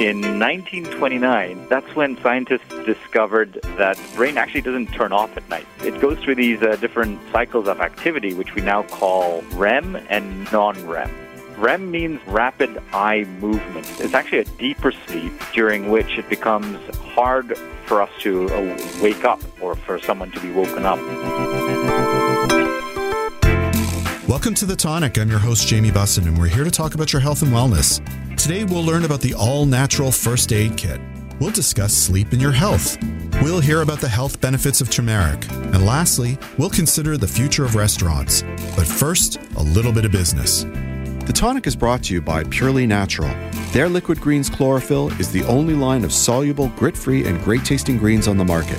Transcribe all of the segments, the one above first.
In 1929, that's when scientists discovered that the brain actually doesn't turn off at night. It goes through these uh, different cycles of activity, which we now call REM and non-REM. REM means rapid eye movement. It's actually a deeper sleep during which it becomes hard for us to uh, wake up or for someone to be woken up. Welcome to The Tonic. I'm your host, Jamie Bussin, and we're here to talk about your health and wellness. Today, we'll learn about the all natural first aid kit. We'll discuss sleep and your health. We'll hear about the health benefits of turmeric. And lastly, we'll consider the future of restaurants. But first, a little bit of business. The Tonic is brought to you by Purely Natural. Their Liquid Greens Chlorophyll is the only line of soluble, grit free, and great tasting greens on the market.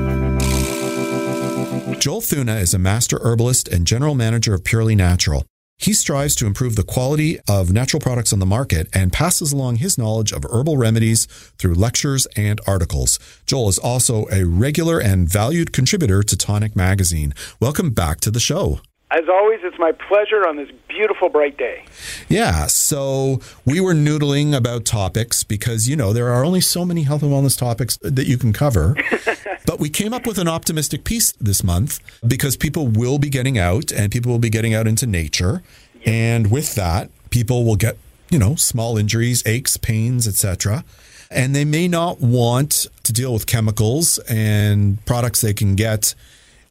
Joel Thuna is a master herbalist and general manager of Purely Natural. He strives to improve the quality of natural products on the market and passes along his knowledge of herbal remedies through lectures and articles. Joel is also a regular and valued contributor to Tonic Magazine. Welcome back to the show. As always, it's my pleasure on this beautiful, bright day. Yeah, so we were noodling about topics because, you know, there are only so many health and wellness topics that you can cover. but we came up with an optimistic piece this month because people will be getting out and people will be getting out into nature. And with that, people will get, you know, small injuries, aches, pains, etc. And they may not want to deal with chemicals and products they can get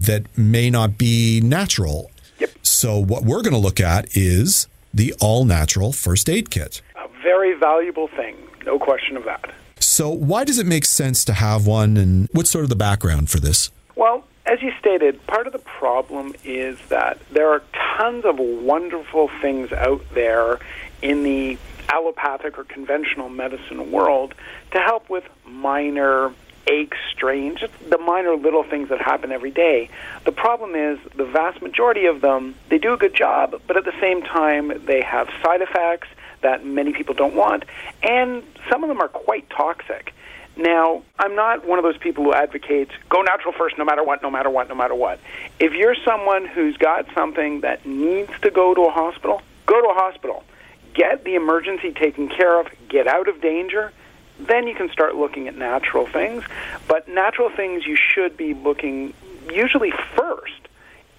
that may not be natural. Yep. So what we're going to look at is the all natural first aid kit. A very valuable thing, no question of that. So why does it make sense to have one and what's sort of the background for this? Well, as you stated, part of the problem is that there are tons of wonderful things out there in the allopathic or conventional medicine world to help with minor aches, strains, just the minor little things that happen every day. The problem is the vast majority of them, they do a good job, but at the same time, they have side effects that many people don't want, and some of them are quite toxic. Now, I'm not one of those people who advocates go natural first no matter what, no matter what, no matter what. If you're someone who's got something that needs to go to a hospital, go to a hospital. Get the emergency taken care of, get out of danger, then you can start looking at natural things. But natural things you should be looking usually first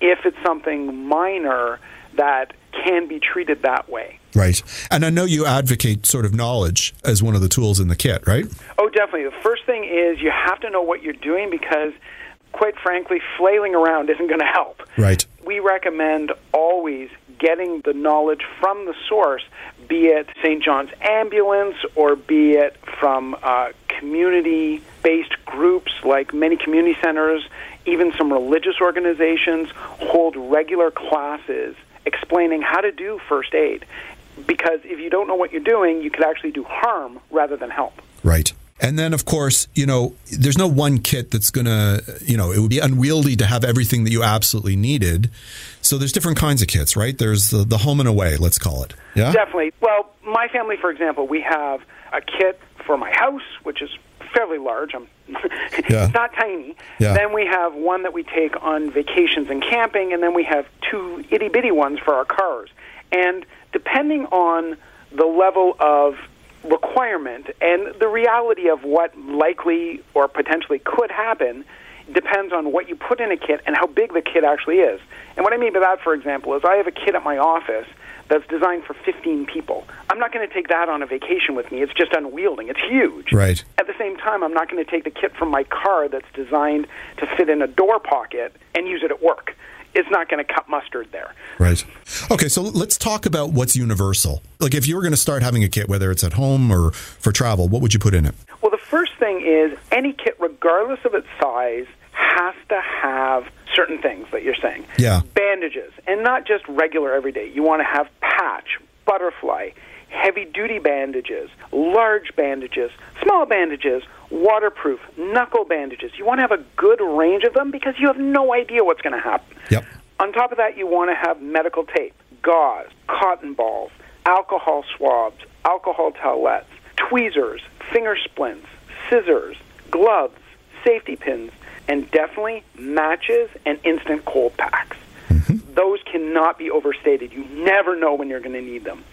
if it's something minor that can be treated that way. Right. And I know you advocate sort of knowledge as one of the tools in the kit, right? Oh, definitely. The first thing is you have to know what you're doing because, quite frankly, flailing around isn't going to help. Right. We recommend always getting the knowledge from the source, be it St. John's Ambulance or be it from uh, community based groups like many community centers, even some religious organizations hold regular classes explaining how to do first aid. Because if you don't know what you're doing, you could actually do harm rather than help. Right. And then, of course, you know, there's no one kit that's going to, you know, it would be unwieldy to have everything that you absolutely needed. So there's different kinds of kits, right? There's the, the home and away, let's call it. Yeah. Definitely. Well, my family, for example, we have a kit for my house, which is fairly large. I'm Yeah. it's not tiny. Yeah. Then we have one that we take on vacations and camping, and then we have two itty bitty ones for our cars. And depending on the level of requirement and the reality of what likely or potentially could happen depends on what you put in a kit and how big the kit actually is. And what I mean by that, for example, is I have a kit at my office that's designed for 15 people. I'm not going to take that on a vacation with me. It's just unwielding. It's huge. Right. At the same time, I'm not going to take the kit from my car that's designed to fit in a door pocket and use it at work. It's not going to cut mustard there. Right. Okay, so let's talk about what's universal. Like if you were going to start having a kit, whether it's at home or for travel, what would you put in it? Well, the first thing is any kit, regardless of its size, has to have certain things that you're saying. Yeah. Bandages, and not just regular everyday. You want to have patch, butterfly, heavy duty bandages, large bandages, small bandages, waterproof, knuckle bandages. You want to have a good range of them because you have no idea what's going to happen. Yep. On top of that, you want to have medical tape, gauze, cotton balls, alcohol swabs, alcohol towelettes, tweezers, finger splints, scissors, gloves, safety pins, and definitely matches and instant cold packs. Mm-hmm. Those cannot be overstated. You never know when you're going to need them.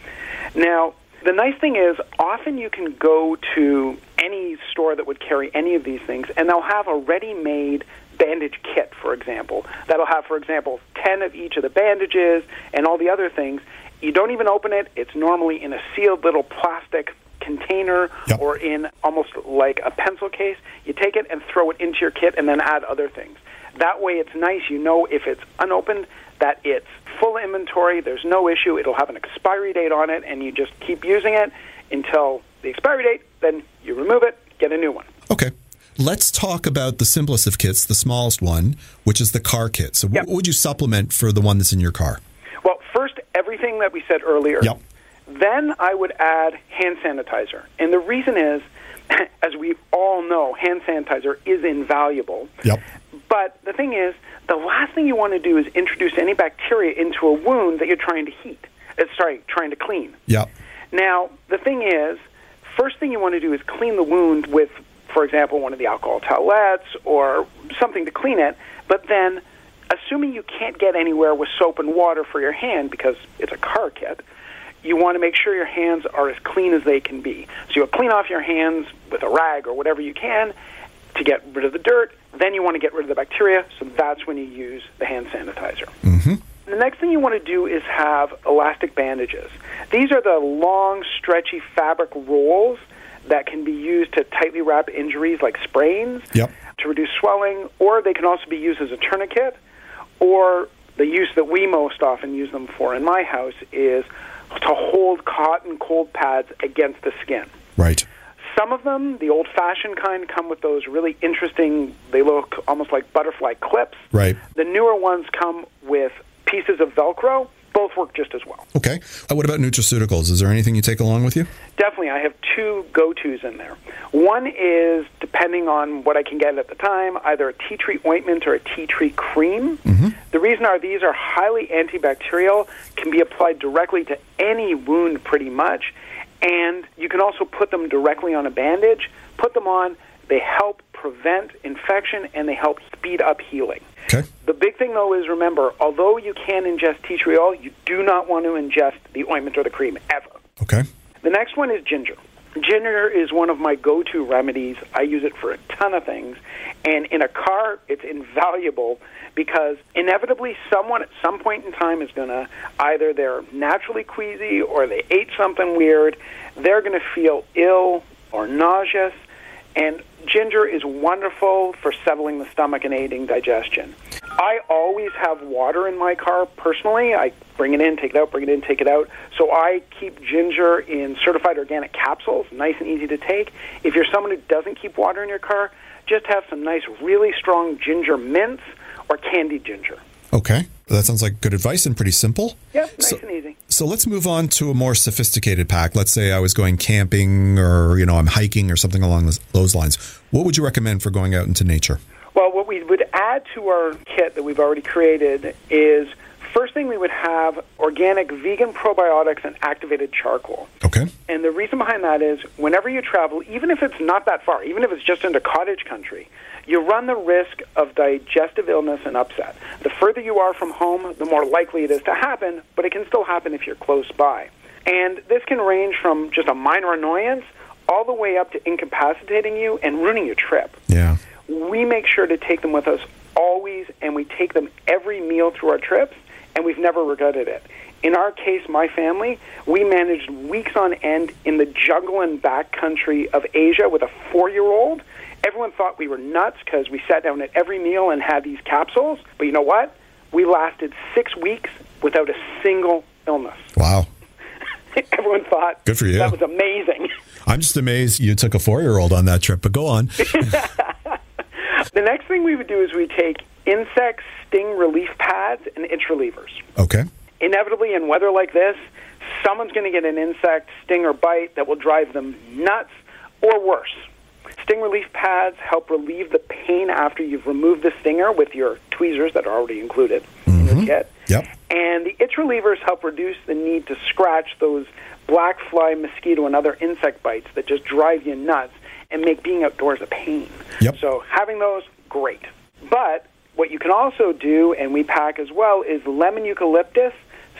Now, the nice thing is, often you can go to any store that would carry any of these things, and they'll have a ready made bandage kit, for example. That'll have, for example, 10 of each of the bandages and all the other things. You don't even open it, it's normally in a sealed little plastic container Yep. or in almost like a pencil case. You take it and throw it into your kit and then add other things. That way it's nice. You know if it's unopened that it's full inventory, there's no issue. It'll have an expiry date on it and you just keep using it until the expiry date, then you remove it, get a new one. Okay. Let's talk about the simplest of kits, the smallest one, which is the car kit. So, Yep. what would you supplement for the one that's in your car? Well, first, everything that we said earlier. Yep. Then I would add hand sanitizer. And the reason is, as we all know, hand sanitizer is invaluable. Yep. But the thing is, the last thing you want to do is introduce any bacteria into a wound that you're trying to heat. Uh, sorry, trying to clean. Yep. Now, the thing is, first thing you want to do is clean the wound with, for example, one of the alcohol towelettes or something to clean it. But then, assuming you can't get anywhere with soap and water for your hand because it's a car kit, you want to make sure your hands are as clean as they can be. So you'll clean off your hands with a rag or whatever you can to get rid of the dirt. Then you want to get rid of the bacteria, so that's when you use the hand sanitizer. Mm-hmm. The next thing you want to do is have elastic bandages. These are the long, stretchy fabric rolls that can be used to tightly wrap injuries like sprains Yep. to reduce swelling, or they can also be used as a tourniquet, or the use that we most often use them for in my house is to hold cotton cold pads against the skin. Right. Some of them, the old fashioned kind, come with those really interesting, they look almost like butterfly clips. Right. The newer ones come with pieces of Velcro. Both work just as well. Okay. Uh, what about nutraceuticals? Is there anything you take along with you? Definitely, I have two go tos in there. One is, depending on what I can get at the time, either a tea tree ointment or a tea tree cream. The reason are these are highly antibacterial, can be applied directly to any wound pretty much, and you can also put them directly on a bandage. Put them on, they help prevent infection and they help speed up healing. Okay. The big thing, though, is remember, although you can ingest tea tree oil, you do not want to ingest the ointment or the cream ever. Okay. The next one is ginger. Ginger is one of my go to remedies. I use it for a ton of things. And in a car, it's invaluable because inevitably someone at some point in time is going to either they're naturally queasy or they ate something weird. They're going to feel ill or nauseous. And ginger is wonderful for settling the stomach and aiding digestion. I always have water in my car personally. I bring it in, take it out, bring it in, take it out. So I keep ginger in certified organic capsules, nice and easy to take. If you're someone who doesn't keep water in your car, just have some nice, really strong ginger mints or candied ginger. Okay. That sounds like good advice and pretty simple. Yep, nice So- and easy. So let's move on to a more sophisticated pack. Let's say I was going camping or, you know, I'm hiking or something along those- those lines. What would you recommend for going out into nature? Well, what we would add to our kit that we've already created is first thing we would have organic vegan probiotics and activated charcoal. Okay. And the reason behind that is whenever you travel, even if it's not that far, even if it's just into cottage country, you run the risk of digestive illness and upset. The further you are from home, the more likely it is to happen, but it can still happen if you're close by. And this can range from just a minor annoyance all the way up to incapacitating you and ruining your trip. Yeah. We make sure to take them with us always, and we take them every meal through our trips, and we've never regretted it. In our case, my family, we managed weeks on end in the jungle and backcountry of Asia with a four year old. Everyone thought we were nuts because we sat down at every meal and had these capsules. But you know what? We lasted six weeks without a single illness. Wow. Everyone thought Good for you. that was amazing. I'm just amazed you took a four year old on that trip, but go on. The next thing we would do is we take insect sting relief pads and itch relievers. Okay. Inevitably, in weather like this, someone's going to get an insect sting or bite that will drive them nuts or worse. Sting relief pads help relieve the pain after you've removed the stinger with your tweezers that are already included in your mm-hmm. kit. Yep. And the itch relievers help reduce the need to scratch those black fly, mosquito, and other insect bites that just drive you nuts and make being outdoors a pain. Yep. So having those, great. But what you can also do, and we pack as well, is lemon eucalyptus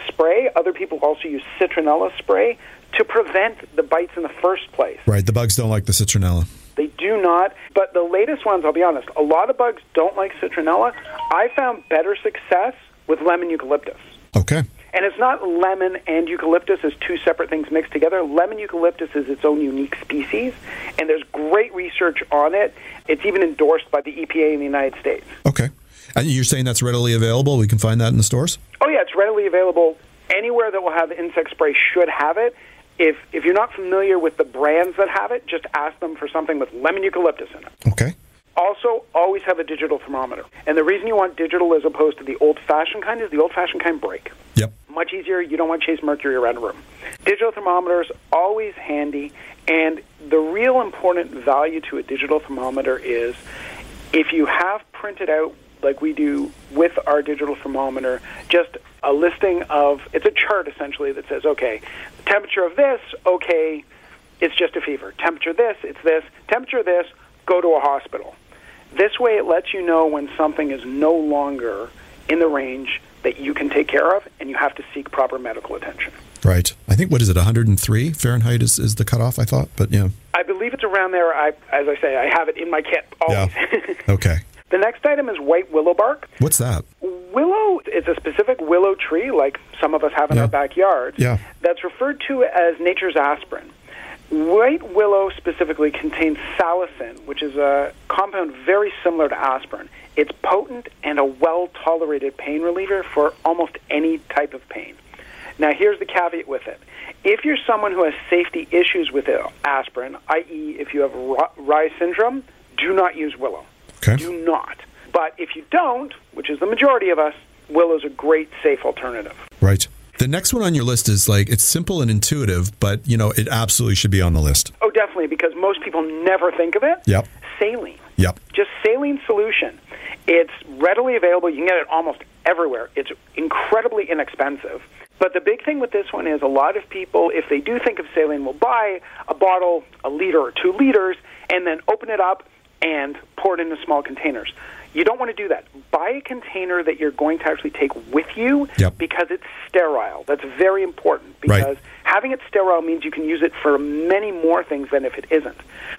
spray. Other people also use citronella spray to prevent the bites in the first place. Right. The bugs don't like the citronella. They do not, but the latest ones, I'll be honest, a lot of bugs don't like citronella. I found better success with lemon eucalyptus. Okay. And it's not lemon and eucalyptus as two separate things mixed together. Lemon eucalyptus is its own unique species, and there's great research on it. It's even endorsed by the EPA in the United States. Okay. And you're saying that's readily available? We can find that in the stores? Oh yeah, it's readily available anywhere that will have insect spray should have it. If if you're not familiar with the brands that have it, just ask them for something with lemon eucalyptus in it. Okay. Also, always have a digital thermometer. And the reason you want digital as opposed to the old-fashioned kind is the old-fashioned kind break. Yep. Much easier. You don't want to chase mercury around a room. Digital thermometers always handy, and the real important value to a digital thermometer is if you have printed out like we do with our digital thermometer, just a listing of it's a chart essentially that says, okay, temperature of this, okay, it's just a fever. Temperature this, it's this. Temperature this, go to a hospital. This way, it lets you know when something is no longer in the range that you can take care of, and you have to seek proper medical attention. Right. I think, what is it, 103 Fahrenheit is, is the cutoff, I thought? But yeah. I believe it's around there. I, as I say, I have it in my kit always. Yeah. Okay. the next item is white willow bark. What's that? Willow is a specific willow tree, like some of us have in Yeah. our backyard, Yeah. that's referred to as nature's aspirin. White willow specifically contains salicin, which is a compound very similar to aspirin. It's potent and a well tolerated pain reliever for almost any type of pain. Now, here's the caveat with it. If you're someone who has safety issues with aspirin, i.e., if you have Ry- Reye syndrome, do not use willow. Okay. Do not. But if you don't, which is the majority of us, willow's a great, safe alternative. Right. The next one on your list is like, it's simple and intuitive, but, you know, it absolutely should be on the list. Oh, definitely, because most people never think of it. Yep. Saline. Yep. Just saline solution. It's readily available. You can get it almost everywhere. It's incredibly inexpensive. But the big thing with this one is a lot of people, if they do think of saline, will buy a bottle, a liter or two liters, and then open it up and pour it into small containers. You don't want to do that. Buy a container that you're going to actually take with you Yep. because it's sterile. That's very important Right. because having it sterile means you can use it for many more things than if it isn't.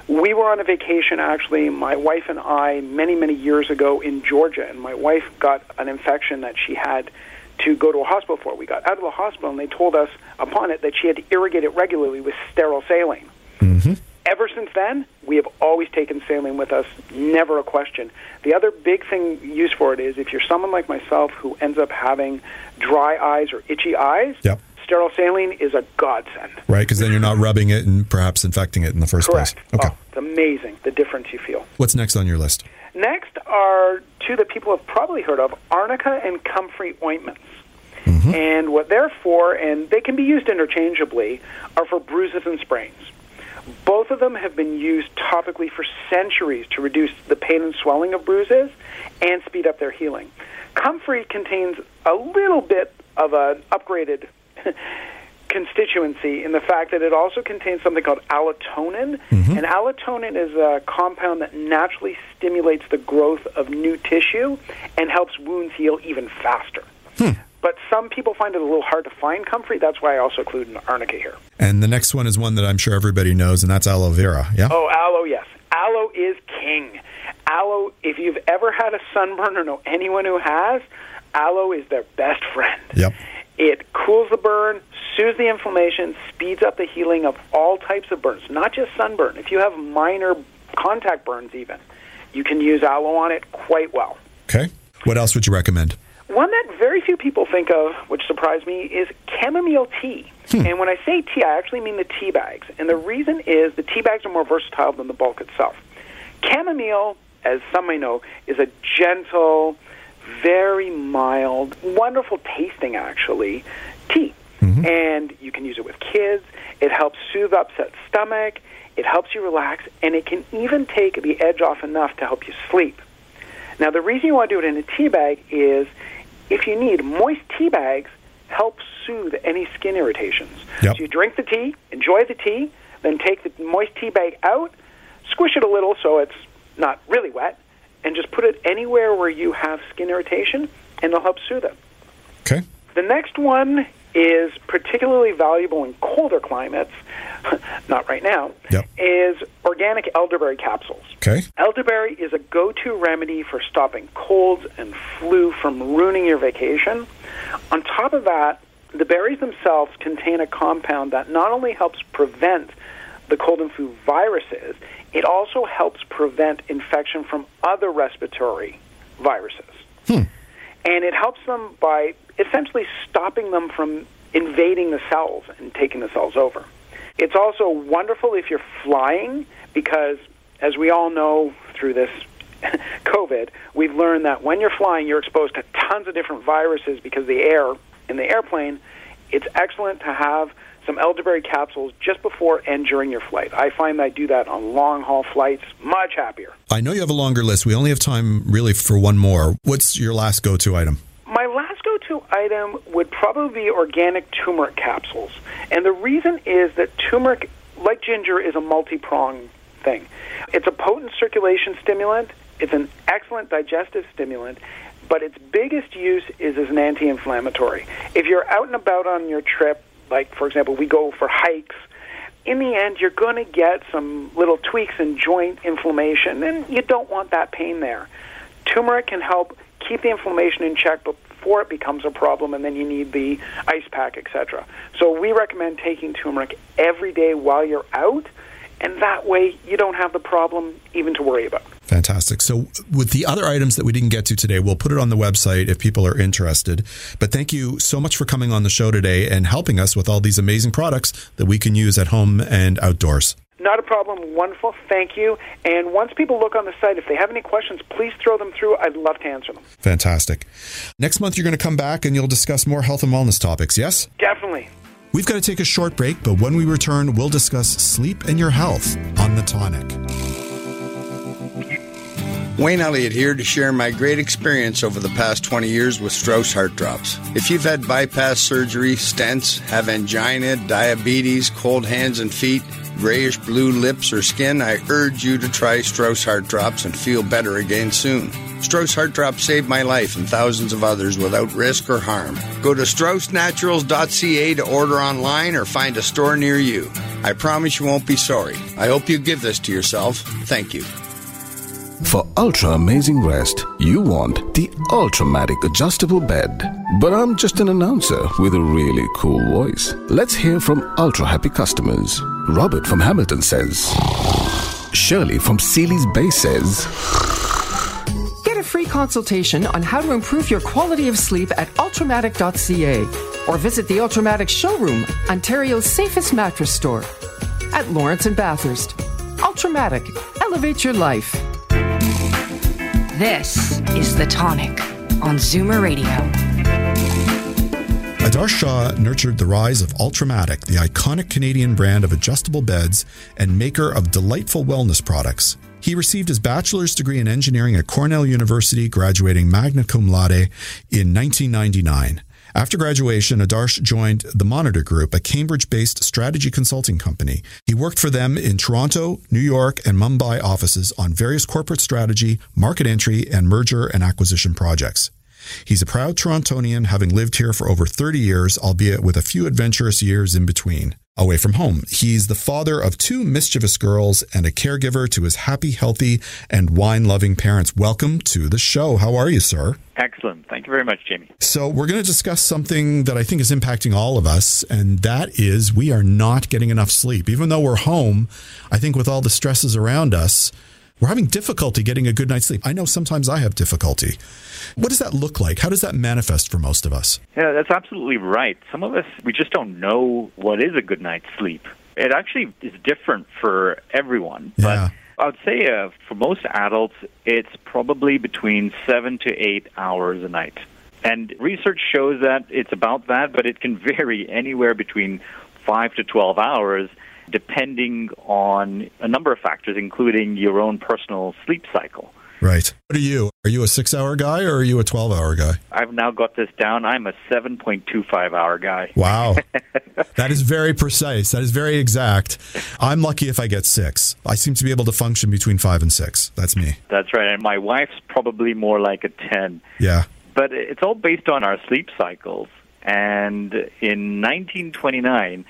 We were on a vacation, actually, my wife and I, many, many years ago in Georgia, and my wife got an infection that she had to go to a hospital for. We got out of the hospital, and they told us upon it that she had to irrigate it regularly with sterile saline. Mm-hmm. Ever since then, we have always taken saline with us, never a question. The other big thing used for it is if you're someone like myself who ends up having dry eyes or itchy eyes, Yep. sterile saline is a godsend. Right. Because then you're not rubbing it and perhaps infecting it in the first Correct. place. Okay. Oh, it's amazing the difference you feel. What's next on your list? Next are two that people have probably heard of arnica and comfrey ointments. Mm-hmm. And what they're for, and they can be used interchangeably, are for bruises and sprains. Both of them have been used topically for centuries to reduce the pain and swelling of bruises and speed up their healing. Comfrey contains a little bit of an upgraded constituency in the fact that it also contains something called allantoin. Mm-hmm. And allantoin is a compound that naturally stimulates the growth of new tissue and helps wounds heal even faster. Hmm. But some people find it a little hard to find comfrey. That's why I also include an arnica here. And the next one is one that I'm sure everybody knows, and that's aloe vera. Yeah. Oh, aloe, yes. Aloe is king. Aloe, if you've ever had a sunburn or know anyone who has, aloe is their best friend. Yep. It cools the burn, soothes the inflammation, speeds up the healing of all types of burns, not just sunburn. If you have minor contact burns, even, you can use aloe on it quite well. Okay. What else would you recommend? One that very few people think of, which surprised me, is chamomile tea. Hmm. And when I say tea, I actually mean the tea bags. And the reason is the tea bags are more versatile than the bulk itself. Chamomile, as some may know, is a gentle, very mild, wonderful tasting, actually, tea. Mm-hmm. And you can use it with kids. It helps soothe upset stomach. It helps you relax. And it can even take the edge off enough to help you sleep. Now, the reason you want to do it in a tea bag is if you need, moist tea bags help soothe any skin irritations. Yep. So you drink the tea, enjoy the tea, then take the moist tea bag out, squish it a little so it's not really wet, and just put it anywhere where you have skin irritation, and it'll help soothe it. Okay. The next one is particularly valuable in colder climates, not right now, yep. is organic elderberry capsules. Okay. Elderberry is a go to remedy for stopping colds and flu from ruining your vacation. On top of that, the berries themselves contain a compound that not only helps prevent the cold and flu viruses, it also helps prevent infection from other respiratory viruses. Hmm. And it helps them by essentially stopping them from invading the cells and taking the cells over. It's also wonderful if you're flying because, as we all know through this COVID, we've learned that when you're flying, you're exposed to tons of different viruses because the air in the airplane. It's excellent to have some elderberry capsules just before and during your flight. I find I do that on long haul flights, much happier. I know you have a longer list. We only have time really for one more. What's your last go to item? My last to item would probably be organic turmeric capsules. And the reason is that turmeric, like ginger, is a multi pronged thing. It's a potent circulation stimulant, it's an excellent digestive stimulant, but its biggest use is as an anti inflammatory. If you're out and about on your trip, like for example, we go for hikes, in the end, you're going to get some little tweaks in joint inflammation, and you don't want that pain there. Turmeric can help keep the inflammation in check before it becomes a problem, and then you need the ice pack, etc. So we recommend taking turmeric every day while you're out, and that way you don't have the problem even to worry about. Fantastic. So, with the other items that we didn't get to today, we'll put it on the website if people are interested. But thank you so much for coming on the show today and helping us with all these amazing products that we can use at home and outdoors. Not a problem. Wonderful. Thank you. And once people look on the site, if they have any questions, please throw them through. I'd love to answer them. Fantastic. Next month, you're going to come back and you'll discuss more health and wellness topics, yes? Definitely. We've got to take a short break, but when we return, we'll discuss sleep and your health on The Tonic. Wayne Elliott here to share my great experience over the past 20 years with Strauss Heart Drops. If you've had bypass surgery, stents, have angina, diabetes, cold hands and feet, grayish blue lips or skin, I urge you to try Strauss Heart Drops and feel better again soon. Strauss Heart Drops saved my life and thousands of others without risk or harm. Go to straussnaturals.ca to order online or find a store near you. I promise you won't be sorry. I hope you give this to yourself. Thank you. For ultra amazing rest, you want the Ultramatic adjustable bed. But I'm just an announcer with a really cool voice. Let's hear from ultra happy customers. Robert from Hamilton says. Shirley from Seeley's Bay says. Get a free consultation on how to improve your quality of sleep at ultramatic.ca or visit the Ultramatic showroom, Ontario's safest mattress store. At Lawrence and Bathurst. Ultramatic. Elevate your life. This is The Tonic on Zoomer Radio. Adarsh Shah nurtured the rise of Ultramatic, the iconic Canadian brand of adjustable beds and maker of delightful wellness products. He received his bachelor's degree in engineering at Cornell University, graduating magna cum laude in 1999. After graduation, Adarsh joined the Monitor Group, a Cambridge based strategy consulting company. He worked for them in Toronto, New York, and Mumbai offices on various corporate strategy, market entry, and merger and acquisition projects. He's a proud Torontonian, having lived here for over 30 years, albeit with a few adventurous years in between. Away from home. He's the father of two mischievous girls and a caregiver to his happy, healthy, and wine loving parents. Welcome to the show. How are you, sir? Excellent. Thank you very much, Jamie. So, we're going to discuss something that I think is impacting all of us, and that is we are not getting enough sleep. Even though we're home, I think with all the stresses around us, we're having difficulty getting a good night's sleep. I know sometimes I have difficulty. What does that look like? How does that manifest for most of us? Yeah, that's absolutely right. Some of us, we just don't know what is a good night's sleep. It actually is different for everyone. Yeah. But I would say uh, for most adults, it's probably between seven to eight hours a night. And research shows that it's about that, but it can vary anywhere between five to 12 hours depending on a number of factors, including your own personal sleep cycle. Right. What are you? Are you a six hour guy or are you a 12 hour guy? I've now got this down. I'm a 7.25 hour guy. Wow. that is very precise. That is very exact. I'm lucky if I get six. I seem to be able to function between five and six. That's me. That's right. And my wife's probably more like a 10. Yeah. But it's all based on our sleep cycles. And in 1929,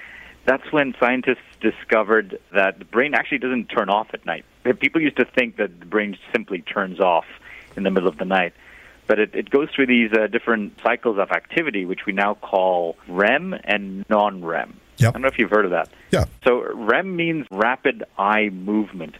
that's when scientists discovered that the brain actually doesn't turn off at night. People used to think that the brain simply turns off in the middle of the night. But it, it goes through these uh, different cycles of activity, which we now call REM and non REM. Yep. I don't know if you've heard of that. Yeah. So REM means rapid eye movement.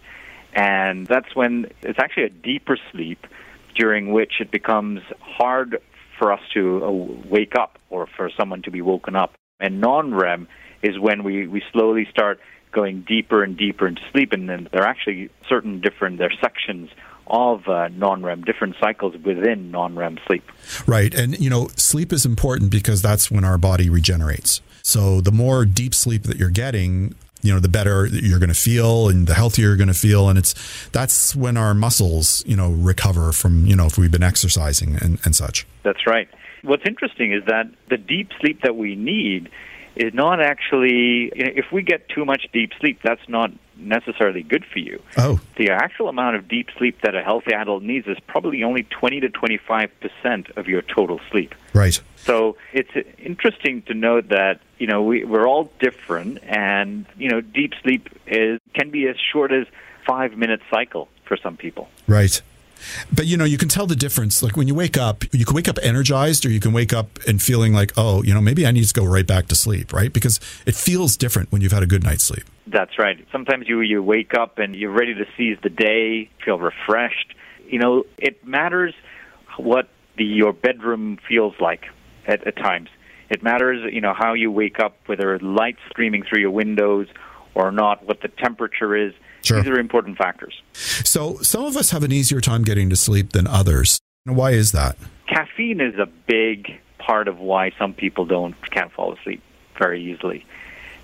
And that's when it's actually a deeper sleep during which it becomes hard for us to uh, wake up or for someone to be woken up. And non REM is when we, we slowly start going deeper and deeper into sleep. And then there are actually certain different, there are sections of uh, non-REM, different cycles within non-REM sleep. Right. And, you know, sleep is important because that's when our body regenerates. So the more deep sleep that you're getting, you know, the better you're going to feel and the healthier you're going to feel. And it's, that's when our muscles, you know, recover from, you know, if we've been exercising and, and such. That's right. What's interesting is that the deep sleep that we need is not actually, you know, if we get too much deep sleep, that's not necessarily good for you. Oh. The actual amount of deep sleep that a healthy adult needs is probably only 20 to 25% of your total sleep. Right. So it's interesting to note that, you know, we, we're all different and, you know, deep sleep is can be as short as 5-minute cycle for some people. Right. But you know, you can tell the difference. Like when you wake up, you can wake up energized, or you can wake up and feeling like, oh, you know, maybe I need to go right back to sleep, right? Because it feels different when you've had a good night's sleep. That's right. Sometimes you you wake up and you're ready to seize the day, feel refreshed. You know, it matters what the your bedroom feels like at, at times. It matters, you know, how you wake up, whether light streaming through your windows or not, what the temperature is. Sure. These are important factors. So some of us have an easier time getting to sleep than others. Why is that? Caffeine is a big part of why some people don't can't fall asleep very easily.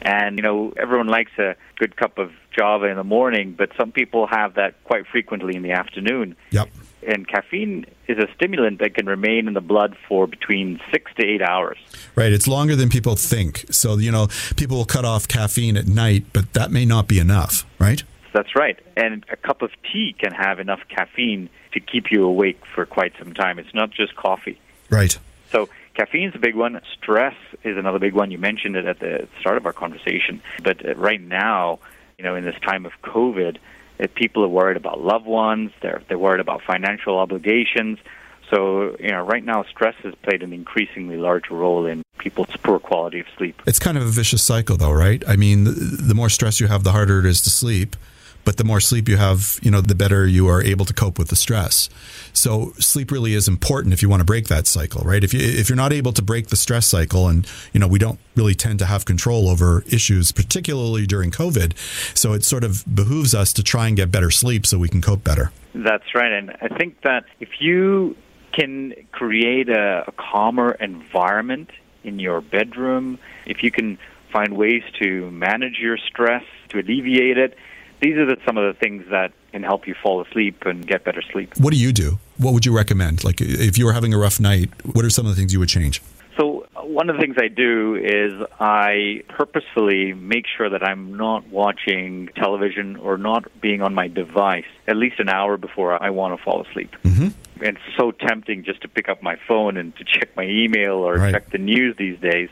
And you know, everyone likes a good cup of Java in the morning, but some people have that quite frequently in the afternoon. Yep. And caffeine is a stimulant that can remain in the blood for between six to eight hours. Right. It's longer than people think. So, you know, people will cut off caffeine at night, but that may not be enough, right? That's right. And a cup of tea can have enough caffeine to keep you awake for quite some time. It's not just coffee. Right. So caffeine's a big one. Stress is another big one. You mentioned it at the start of our conversation. But uh, right now, you know, in this time of COVID, uh, people are worried about loved ones. They're they're worried about financial obligations. So, you know, right now stress has played an increasingly large role in people's poor quality of sleep. It's kind of a vicious cycle, though, right? I mean, the more stress you have, the harder it is to sleep. But the more sleep you have, you know, the better you are able to cope with the stress. So sleep really is important if you want to break that cycle, right? If you if you're not able to break the stress cycle, and you know, we don't really tend to have control over issues, particularly during COVID. So it sort of behooves us to try and get better sleep so we can cope better. That's right, and I think that if you can create a, a calmer environment in your bedroom, if you can find ways to manage your stress, to alleviate it, these are the, some of the things that can help you fall asleep and get better sleep. What do you do? What would you recommend? Like, if you were having a rough night, what are some of the things you would change? So, one of the things I do is I purposefully make sure that I'm not watching television or not being on my device at least an hour before I want to fall asleep. Mm-hmm. And it's so tempting just to pick up my phone and to check my email or Right. check the news these days.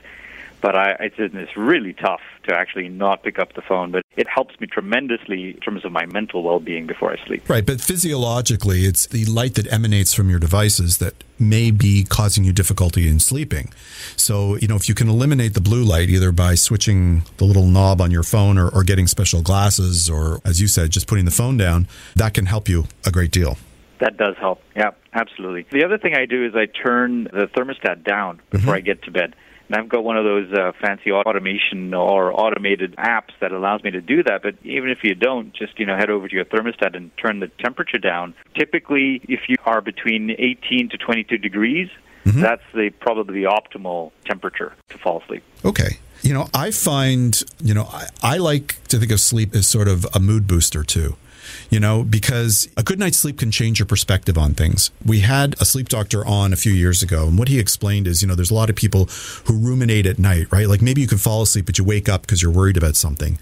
But I, it's, it's really tough to actually not pick up the phone. But it helps me tremendously in terms of my mental well-being before I sleep. Right, but physiologically, it's the light that emanates from your devices that may be causing you difficulty in sleeping. So, you know, if you can eliminate the blue light either by switching the little knob on your phone or, or getting special glasses, or as you said, just putting the phone down, that can help you a great deal. That does help. Yeah, absolutely. The other thing I do is I turn the thermostat down before mm-hmm. I get to bed. And I've got one of those uh, fancy automation or automated apps that allows me to do that. But even if you don't, just you know head over to your thermostat and turn the temperature down. Typically, if you are between 18 to 22 degrees, mm-hmm. that's the probably the optimal temperature to fall asleep. Okay. You know, I find, you know, I, I like to think of sleep as sort of a mood booster too you know, because a good night's sleep can change your perspective on things. We had a sleep doctor on a few years ago, and what he explained is, you know, there's a lot of people who ruminate at night, right? Like maybe you can fall asleep, but you wake up because you're worried about something.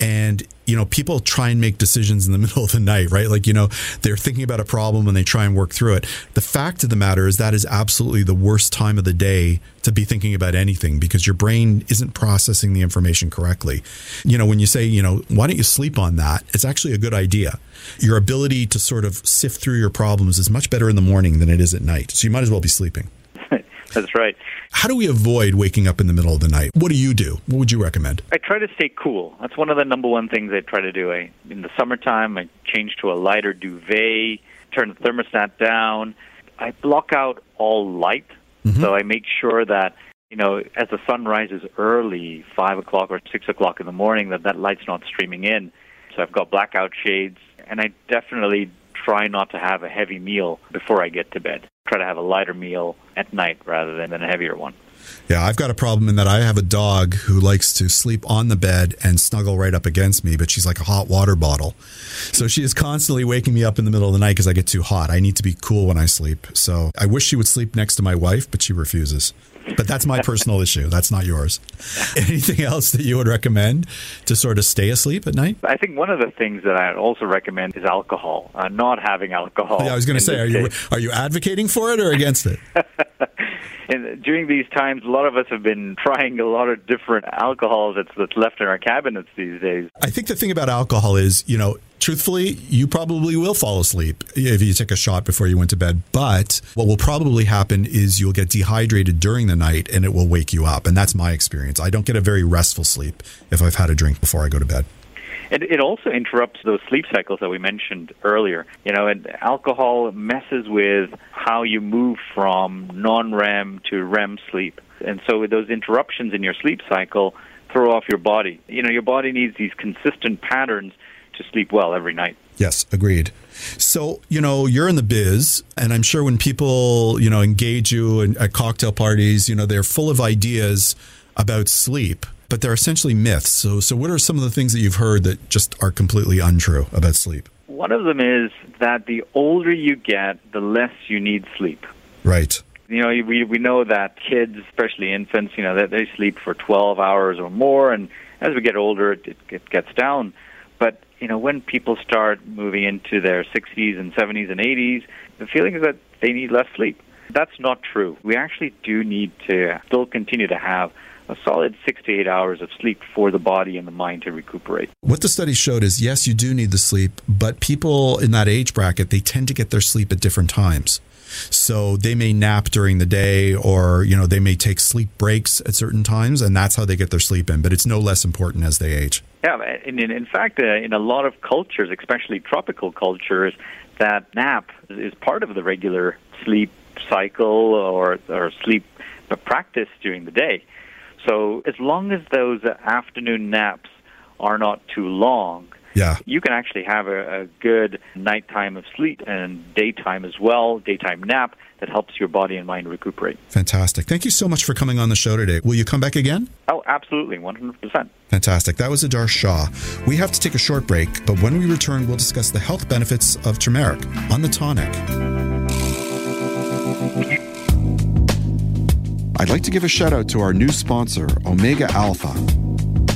And you know, people try and make decisions in the middle of the night, right? Like, you know, they're thinking about a problem and they try and work through it. The fact of the matter is that is absolutely the worst time of the day to be thinking about anything because your brain isn't processing the information correctly. You know, when you say, you know, why don't you sleep on that? It's actually a good idea. Your ability to sort of sift through your problems is much better in the morning than it is at night. So you might as well be sleeping. That's right. How do we avoid waking up in the middle of the night? What do you do? What would you recommend? I try to stay cool. That's one of the number one things I try to do. I, in the summertime, I change to a lighter duvet, turn the thermostat down. I block out all light, mm-hmm. so I make sure that you know, as the sun rises early, five o'clock or six o'clock in the morning, that that light's not streaming in. So I've got blackout shades, and I definitely try not to have a heavy meal before I get to bed. Try to have a lighter meal at night rather than than a heavier one. Yeah, I've got a problem in that I have a dog who likes to sleep on the bed and snuggle right up against me, but she's like a hot water bottle. So she is constantly waking me up in the middle of the night because I get too hot. I need to be cool when I sleep. So I wish she would sleep next to my wife, but she refuses. But that's my personal issue. That's not yours. Anything else that you would recommend to sort of stay asleep at night? I think one of the things that I'd also recommend is alcohol. Uh, not having alcohol. Yeah, I was going to say, are you are you advocating for it or against it? and during these times, a lot of us have been trying a lot of different alcohols that's, that's left in our cabinets these days. I think the thing about alcohol is, you know, truthfully, you probably will fall asleep if you take a shot before you went to bed. But what will probably happen is you'll get dehydrated during the night and it will wake you up. And that's my experience. I don't get a very restful sleep if I've had a drink before I go to bed. It, it also interrupts those sleep cycles that we mentioned earlier. You know, and alcohol messes with how you move from non-REM to REM sleep. And so with those interruptions in your sleep cycle throw off your body. You know, your body needs these consistent patterns to sleep well every night. Yes, agreed. So, you know, you're in the biz, and I'm sure when people, you know, engage you at cocktail parties, you know, they're full of ideas about sleep, but they're essentially myths. So, so what are some of the things that you've heard that just are completely untrue about sleep? One of them is that the older you get, the less you need sleep. Right. You know, we we know that kids, especially infants, you know, that they sleep for 12 hours or more, and as we get older, it, it gets down. But you know, when people start moving into their 60s and 70s and 80s, the feeling is that they need less sleep. That's not true. We actually do need to still continue to have a solid six to eight hours of sleep for the body and the mind to recuperate. What the study showed is yes, you do need the sleep, but people in that age bracket, they tend to get their sleep at different times. So they may nap during the day or, you know, they may take sleep breaks at certain times and that's how they get their sleep in, but it's no less important as they age. Yeah, and in, in fact, uh, in a lot of cultures, especially tropical cultures, that nap is part of the regular sleep cycle or, or sleep practice during the day. So as long as those afternoon naps are not too long, yeah. you can actually have a, a good nighttime of sleep and daytime as well, daytime nap that helps your body and mind recuperate. Fantastic. Thank you so much for coming on the show today. Will you come back again? Oh, absolutely, 100%. Fantastic. That was Adarsh Shah. We have to take a short break, but when we return, we'll discuss the health benefits of turmeric on the tonic. I'd like to give a shout out to our new sponsor, Omega Alpha.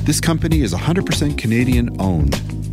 This company is 100% Canadian owned.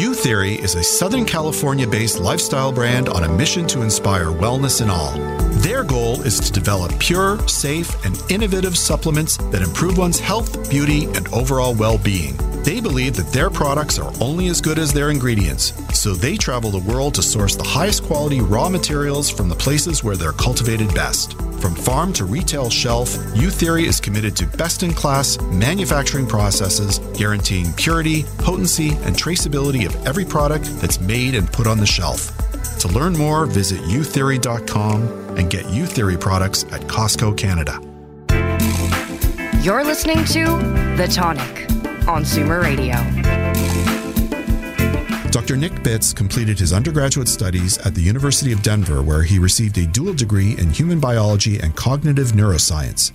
U Theory is a Southern California based lifestyle brand on a mission to inspire wellness in all. Their goal is to develop pure, safe, and innovative supplements that improve one's health, beauty, and overall well being. They believe that their products are only as good as their ingredients, so they travel the world to source the highest quality raw materials from the places where they're cultivated best. From farm to retail shelf, Youtheory is committed to best in class manufacturing processes, guaranteeing purity, potency, and traceability of every product that's made and put on the shelf. To learn more, visit youtheory.com and get Youtheory products at Costco Canada. You're listening to The Tonic on Zoomer Radio. Dr. Nick Bitz completed his undergraduate studies at the University of Denver, where he received a dual degree in human biology and cognitive neuroscience.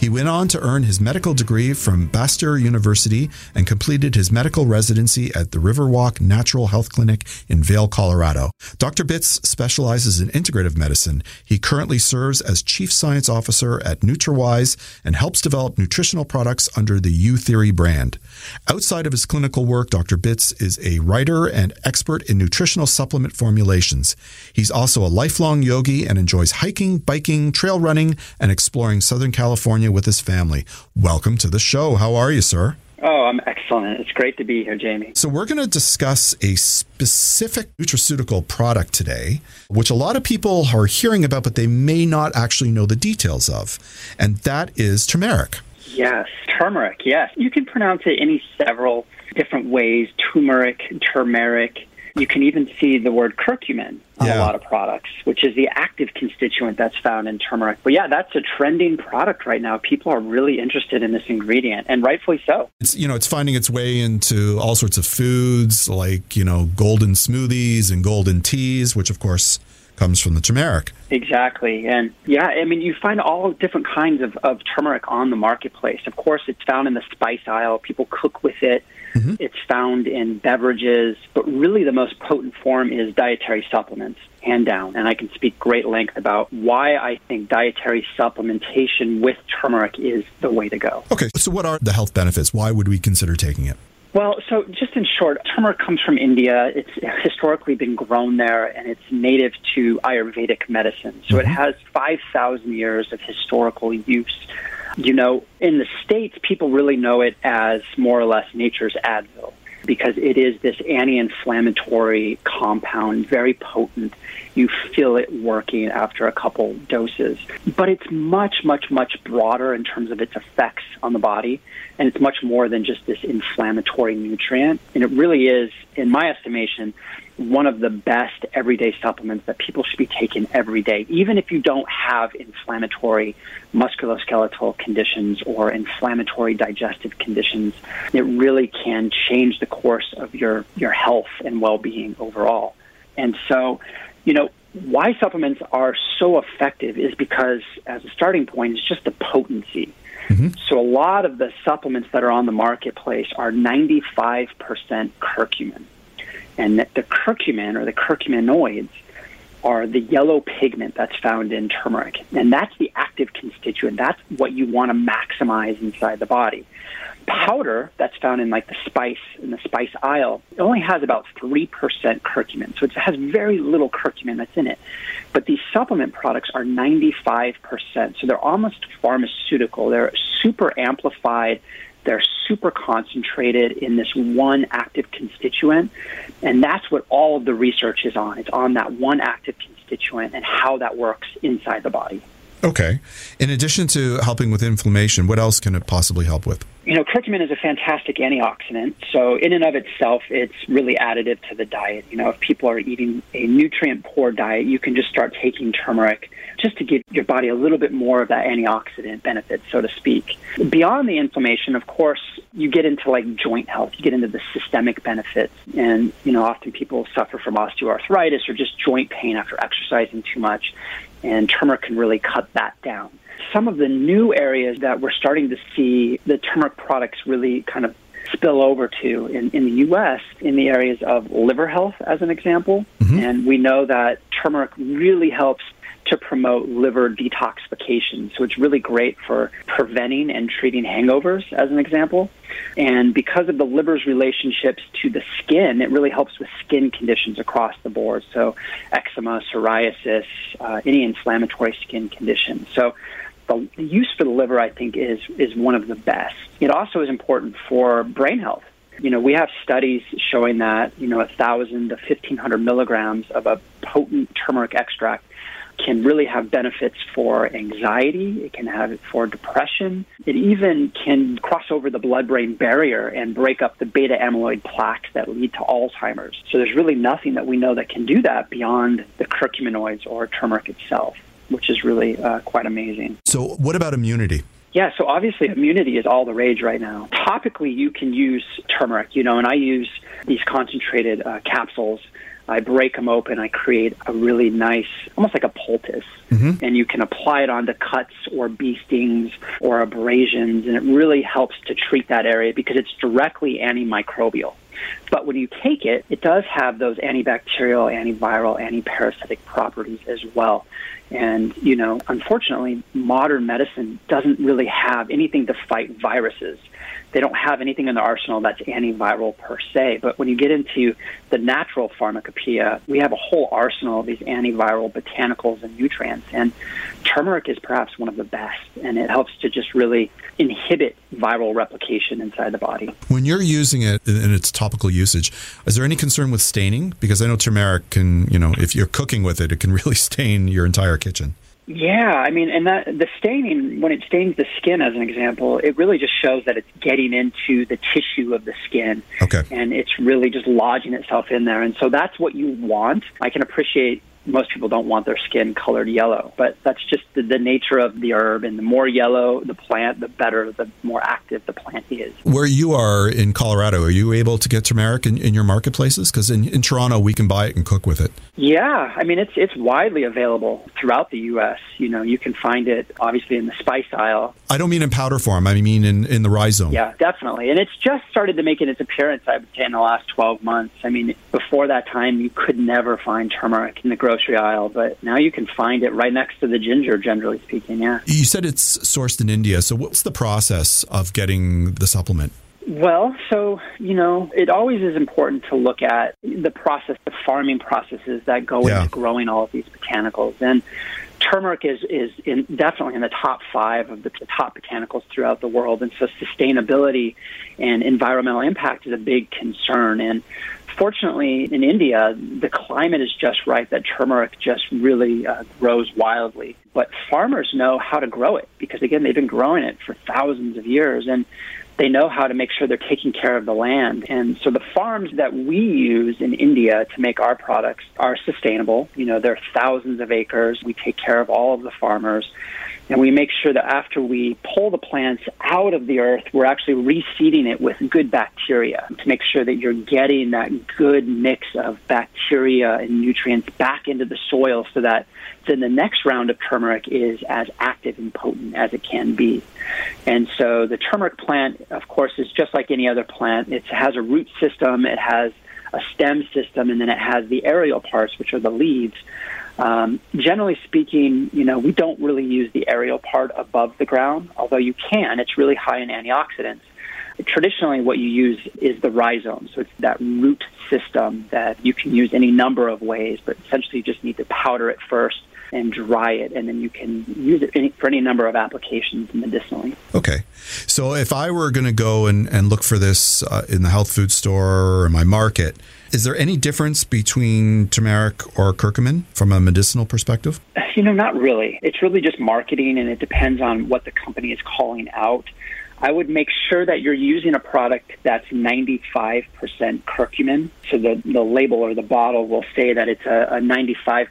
He went on to earn his medical degree from Bastyr University and completed his medical residency at the Riverwalk Natural Health Clinic in Vail, Colorado. Dr. Bitz specializes in integrative medicine. He currently serves as Chief Science Officer at Nutrawise and helps develop nutritional products under the Youtheory brand. Outside of his clinical work, Dr. Bitz is a writer and expert in nutritional supplement formulations. He's also a lifelong yogi and enjoys hiking, biking, trail running, and exploring Southern California with his family. Welcome to the show. How are you, sir? Oh, I'm excellent. It's great to be here, Jamie. So, we're going to discuss a specific nutraceutical product today, which a lot of people are hearing about, but they may not actually know the details of. And that is turmeric. Yes, turmeric. Yes. You can pronounce it any several different ways turmeric, turmeric. You can even see the word curcumin on Yeah. a lot of products, which is the active constituent that's found in turmeric. But yeah, that's a trending product right now. People are really interested in this ingredient, and rightfully so. It's you know it's finding its way into all sorts of foods like you know golden smoothies and golden teas, which of course comes from the turmeric. Exactly. And yeah, I mean, you find all different kinds of, of turmeric on the marketplace. Of course, it's found in the spice aisle. People cook with it. Mm-hmm. It's found in beverages. But really, the most potent form is dietary supplements, hand down. And I can speak great length about why I think dietary supplementation with turmeric is the way to go. Okay, so what are the health benefits? Why would we consider taking it? Well, so just in short, turmeric comes from India. It's historically been grown there, and it's native to Ayurvedic medicine. So mm-hmm. it has 5,000 years of historical use. You know, in the States, people really know it as more or less nature's Advil because it is this anti inflammatory compound, very potent. You feel it working after a couple doses. But it's much, much, much broader in terms of its effects on the body. And it's much more than just this inflammatory nutrient. And it really is, in my estimation, one of the best everyday supplements that people should be taking every day, even if you don't have inflammatory musculoskeletal conditions or inflammatory digestive conditions. It really can change the course of your, your health and well being overall. And so, you know, why supplements are so effective is because, as a starting point, it's just the potency. Mm-hmm. So, a lot of the supplements that are on the marketplace are 95% curcumin. And that the curcumin or the curcuminoids are the yellow pigment that's found in turmeric. And that's the active constituent. That's what you want to maximize inside the body. Powder that's found in like the spice in the spice aisle only has about 3% curcumin. So it has very little curcumin that's in it. But these supplement products are 95%. So they're almost pharmaceutical. They're super amplified they're super concentrated in this one active constituent. And that's what all of the research is on. It's on that one active constituent and how that works inside the body. Okay. In addition to helping with inflammation, what else can it possibly help with? You know, curcumin is a fantastic antioxidant. So, in and of itself, it's really additive to the diet. You know, if people are eating a nutrient poor diet, you can just start taking turmeric just to give your body a little bit more of that antioxidant benefit, so to speak. Beyond the inflammation, of course, you get into like joint health, you get into the systemic benefits. And, you know, often people suffer from osteoarthritis or just joint pain after exercising too much. And turmeric can really cut that down. Some of the new areas that we're starting to see the turmeric products really kind of spill over to in, in the U.S. in the areas of liver health, as an example. Mm-hmm. And we know that turmeric really helps to promote liver detoxification. So it's really great for preventing and treating hangovers, as an example. And because of the liver's relationships to the skin, it really helps with skin conditions across the board. So eczema, psoriasis, uh, any inflammatory skin condition. So the use for the liver, I think, is is one of the best. It also is important for brain health. You know, we have studies showing that you know a thousand to fifteen hundred milligrams of a potent turmeric extract can really have benefits for anxiety. It can have it for depression. It even can cross over the blood-brain barrier and break up the beta amyloid plaques that lead to Alzheimer's. So there's really nothing that we know that can do that beyond the curcuminoids or turmeric itself which is really uh, quite amazing. So, what about immunity? Yeah, so obviously immunity is all the rage right now. Topically, you can use turmeric, you know, and I use these concentrated uh, capsules. I break them open. I create a really nice, almost like a poultice, mm-hmm. and you can apply it onto cuts or bee stings or abrasions, and it really helps to treat that area because it's directly antimicrobial. But when you take it, it does have those antibacterial, antiviral, antiparasitic properties as well. And, you know, unfortunately, modern medicine doesn't really have anything to fight viruses. They don't have anything in their arsenal that's antiviral per se. But when you get into the natural pharmacopoeia, we have a whole arsenal of these antiviral botanicals and nutrients. And turmeric is perhaps one of the best. And it helps to just really inhibit viral replication inside the body. When you're using it in its topical usage, is there any concern with staining? Because I know turmeric can, you know, if you're cooking with it, it can really stain your entire kitchen. Yeah, I mean, and that the staining when it stains the skin, as an example, it really just shows that it's getting into the tissue of the skin, okay, and it's really just lodging itself in there, and so that's what you want. I can appreciate most people don't want their skin colored yellow, but that's just the, the, nature of the herb. And the more yellow the plant, the better, the more active the plant is. Where you are in Colorado, are you able to get turmeric in, in your marketplaces? Because in, in Toronto, we can buy it and cook with it. Yeah, I mean it's it's widely available throughout the U.S. You know, you can find it obviously in the spice aisle. I don't mean in powder form. I mean in, in the rhizome. Yeah, definitely. And it's just started to make its appearance. I would say in the last twelve months. I mean, before that time, you could never find turmeric in the grocery grocery aisle, but now you can find it right next to the ginger, generally speaking. Yeah. You said it's sourced in India. So, what's the process of getting the supplement? Well, so, you know, it always is important to look at the process, the farming processes that go yeah. into growing all of these botanicals. And turmeric is, is in, definitely in the top five of the, the top botanicals throughout the world. And so sustainability and environmental impact is a big concern. And fortunately, in India, the climate is just right that turmeric just really uh, grows wildly. But farmers know how to grow it because, again, they've been growing it for thousands of years. And they know how to make sure they're taking care of the land. And so the farms that we use in India to make our products are sustainable. You know, there are thousands of acres. We take care of all of the farmers. And we make sure that after we pull the plants out of the earth, we're actually reseeding it with good bacteria to make sure that you're getting that good mix of bacteria and nutrients back into the soil so that then the next round of turmeric is as active and potent as it can be. And so the turmeric plant, of course, is just like any other plant. It has a root system, it has a stem system, and then it has the aerial parts, which are the leaves. Um, generally speaking, you know, we don't really use the aerial part above the ground, although you can. It's really high in antioxidants. Traditionally, what you use is the rhizome, so it's that root system that you can use any number of ways, but essentially you just need to powder it first and dry it, and then you can use it for any number of applications medicinally. Okay. So if I were going to go and, and look for this uh, in the health food store or in my market, is there any difference between turmeric or curcumin from a medicinal perspective? You know, not really. It's really just marketing, and it depends on what the company is calling out. I would make sure that you're using a product that's 95% curcumin. So the, the label or the bottle will say that it's a, a 95%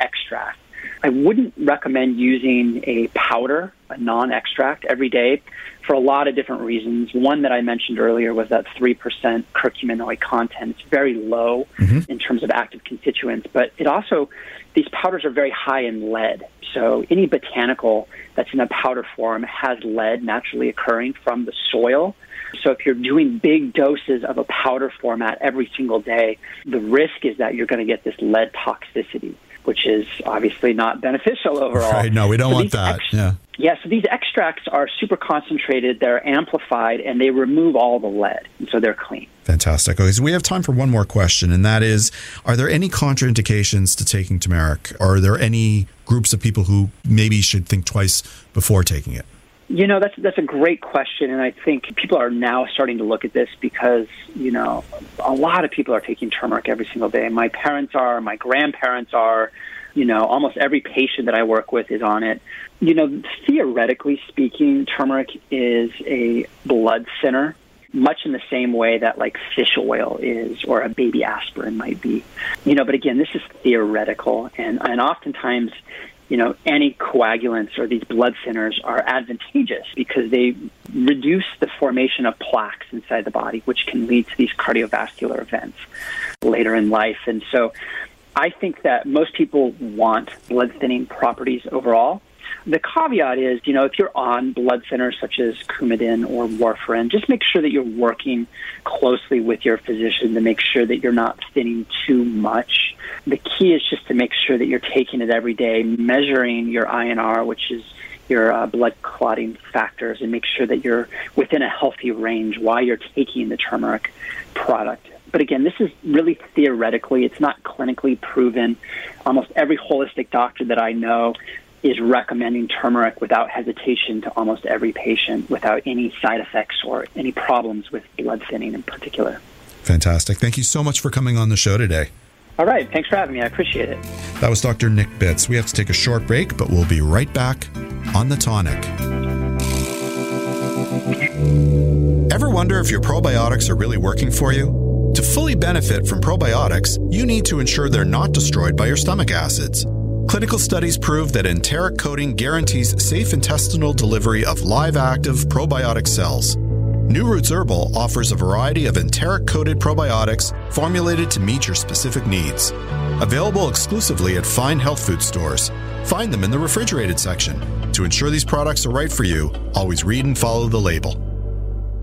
extract. I wouldn't recommend using a powder, a non extract, every day for a lot of different reasons. One that I mentioned earlier was that 3% curcuminoid content. It's very low mm-hmm. in terms of active constituents, but it also, these powders are very high in lead. So any botanical that's in a powder form has lead naturally occurring from the soil. So if you're doing big doses of a powder format every single day, the risk is that you're going to get this lead toxicity which is obviously not beneficial overall. Right. No, we don't so want that. Ex- yeah. Yeah, so these extracts are super concentrated, they're amplified, and they remove all the lead, and so they're clean. Fantastic. Okay, so we have time for one more question, and that is Are there any contraindications to taking turmeric? Are there any groups of people who maybe should think twice before taking it? You know, that's that's a great question, and I think people are now starting to look at this because you know a lot of people are taking turmeric every single day. My parents are, my grandparents are. You know, almost every patient that I work with is on it. You know, theoretically speaking, turmeric is a blood thinner, much in the same way that like fish oil is or a baby aspirin might be. You know, but again, this is theoretical, and and oftentimes you know, anticoagulants or these blood thinners are advantageous because they reduce the formation of plaques inside the body, which can lead to these cardiovascular events later in life. And so I think that most people want blood thinning properties overall. The caveat is, you know, if you're on blood thinners such as Coumadin or warfarin, just make sure that you're working closely with your physician to make sure that you're not thinning too much. The key is just to make sure that you're taking it every day, measuring your INR, which is your uh, blood clotting factors, and make sure that you're within a healthy range while you're taking the turmeric product. But again, this is really theoretically, it's not clinically proven. Almost every holistic doctor that I know is recommending turmeric without hesitation to almost every patient without any side effects or any problems with blood thinning in particular. Fantastic. Thank you so much for coming on the show today. All right. Thanks for having me. I appreciate it. That was Dr. Nick Bitz. We have to take a short break, but we'll be right back on The Tonic. Ever wonder if your probiotics are really working for you? To fully benefit from probiotics, you need to ensure they're not destroyed by your stomach acids. Clinical studies prove that enteric coating guarantees safe intestinal delivery of live active probiotic cells. New Roots Herbal offers a variety of enteric coated probiotics formulated to meet your specific needs. Available exclusively at fine health food stores. Find them in the refrigerated section. To ensure these products are right for you, always read and follow the label.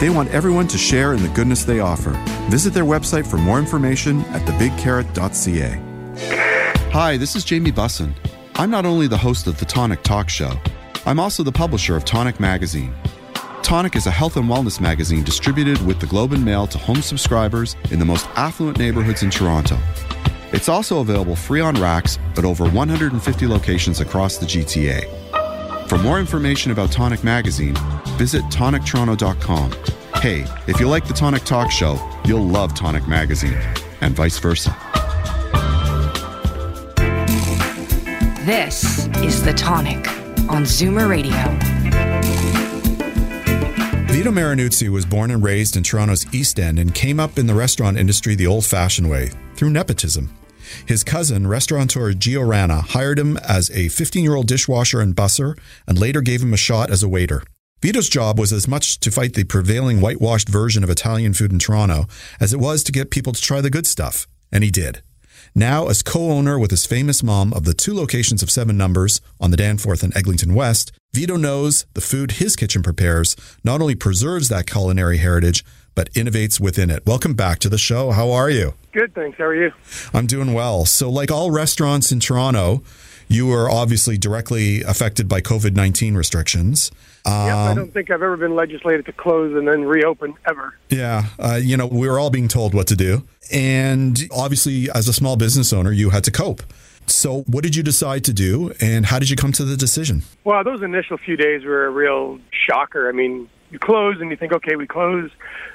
They want everyone to share in the goodness they offer. Visit their website for more information at thebigcarrot.ca. Hi, this is Jamie Bussin. I'm not only the host of the Tonic Talk Show, I'm also the publisher of Tonic Magazine. Tonic is a health and wellness magazine distributed with the Globe and Mail to home subscribers in the most affluent neighborhoods in Toronto. It's also available free on racks at over 150 locations across the GTA. For more information about Tonic Magazine, visit tonictoronto.com. Hey, if you like the Tonic Talk Show, you'll love Tonic Magazine, and vice versa. This is The Tonic on Zoomer Radio. Vito Marinuzzi was born and raised in Toronto's East End and came up in the restaurant industry the old fashioned way, through nepotism. His cousin, restaurateur Gio Rana, hired him as a 15 year old dishwasher and busser and later gave him a shot as a waiter. Vito's job was as much to fight the prevailing whitewashed version of Italian food in Toronto as it was to get people to try the good stuff. And he did. Now, as co owner with his famous mom of the two locations of Seven Numbers on the Danforth and Eglinton West, Vito knows the food his kitchen prepares not only preserves that culinary heritage, but innovates within it. Welcome back to the show. How are you? Good, thanks. How are you? I'm doing well. So, like all restaurants in Toronto, you were obviously directly affected by COVID 19 restrictions. Um, yep, I um, don't think I've ever been legislated to close and then reopen ever. Yeah, uh, you know, we were all being told what to do. And obviously, as a small business owner, you had to cope. So, what did you decide to do, and how did you come to the decision? Well, those initial few days were a real shocker. I mean, you close and you think, okay, we close.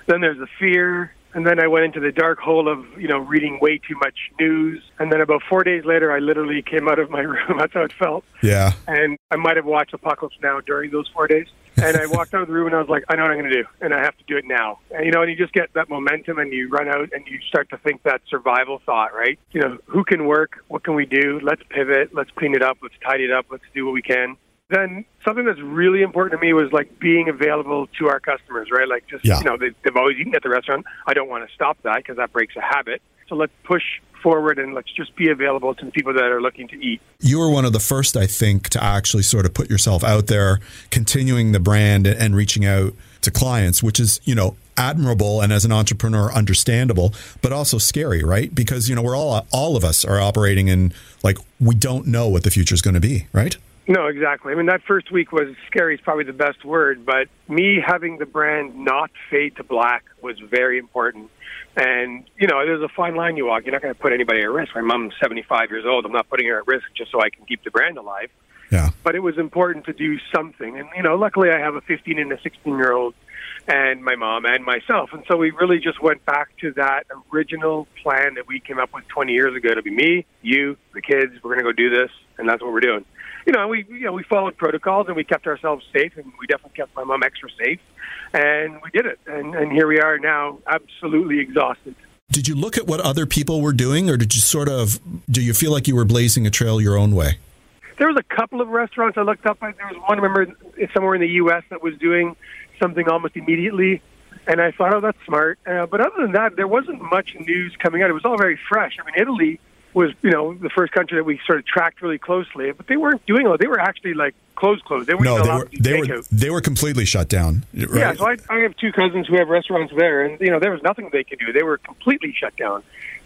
Then there's the fear. And then I went into the dark hole of, you know, reading way too much news. And then about four days later, I literally came out of my room. That's how it felt. Yeah. And I might have watched Apocalypse Now during those four days. And I walked out of the room and I was like, I know what I'm going to do. And I have to do it now. And, you know, and you just get that momentum and you run out and you start to think that survival thought, right? You know, who can work? What can we do? Let's pivot. Let's clean it up. Let's tidy it up. Let's do what we can then something that's really important to me was like being available to our customers, right? Like just, Yeah. you know, they, they've always eaten at the restaurant. I don't want to stop that because that breaks a habit. So let's push forward and let's just be available to the people that are looking to eat. You were one of the first, I think, to actually sort of put yourself out there, continuing the brand and reaching out to clients, which is, you know, admirable and as an entrepreneur understandable, but also scary, right? Because, you know, we're all all of us are operating in like we don't know what the future is going to be, right? No, exactly. I mean, that first week was scary is probably the best word, but me having the brand not fade to black was very important. And, you know, there's a fine line you walk. You're not going to put anybody at risk. My mom's 75 years old. I'm not putting her at risk just so I can keep the brand alive. Yeah. But it was important to do something. And, you know, luckily I have a 15 and a 16 year old and my mom and myself. And so we really just went back to that original plan that we came up with 20 years ago to be me, you, the kids. We're going to go do this. And that's what we're doing you know, we you know we followed protocols and we kept ourselves safe, and we definitely kept my mom extra safe, and we did it, and and here we are now, absolutely exhausted. Did you look at what other people were doing, or did you sort of do you feel like you were blazing a trail your own way? There was a couple of restaurants I looked up. There was one, I remember, somewhere in the U.S. that was doing something almost immediately, and I thought, oh, that's smart. Uh, but other than that, there wasn't much news coming out. It was all very fresh. I mean, Italy was, you know, the first country that we sort of tracked really closely, but they weren't doing it. They were actually like closed, closed. They weren't No, they were they were takeout. they were completely shut down. Right? Yeah, so I, I have two cousins who have restaurants there, and you know there was nothing they could do. They were completely shut down.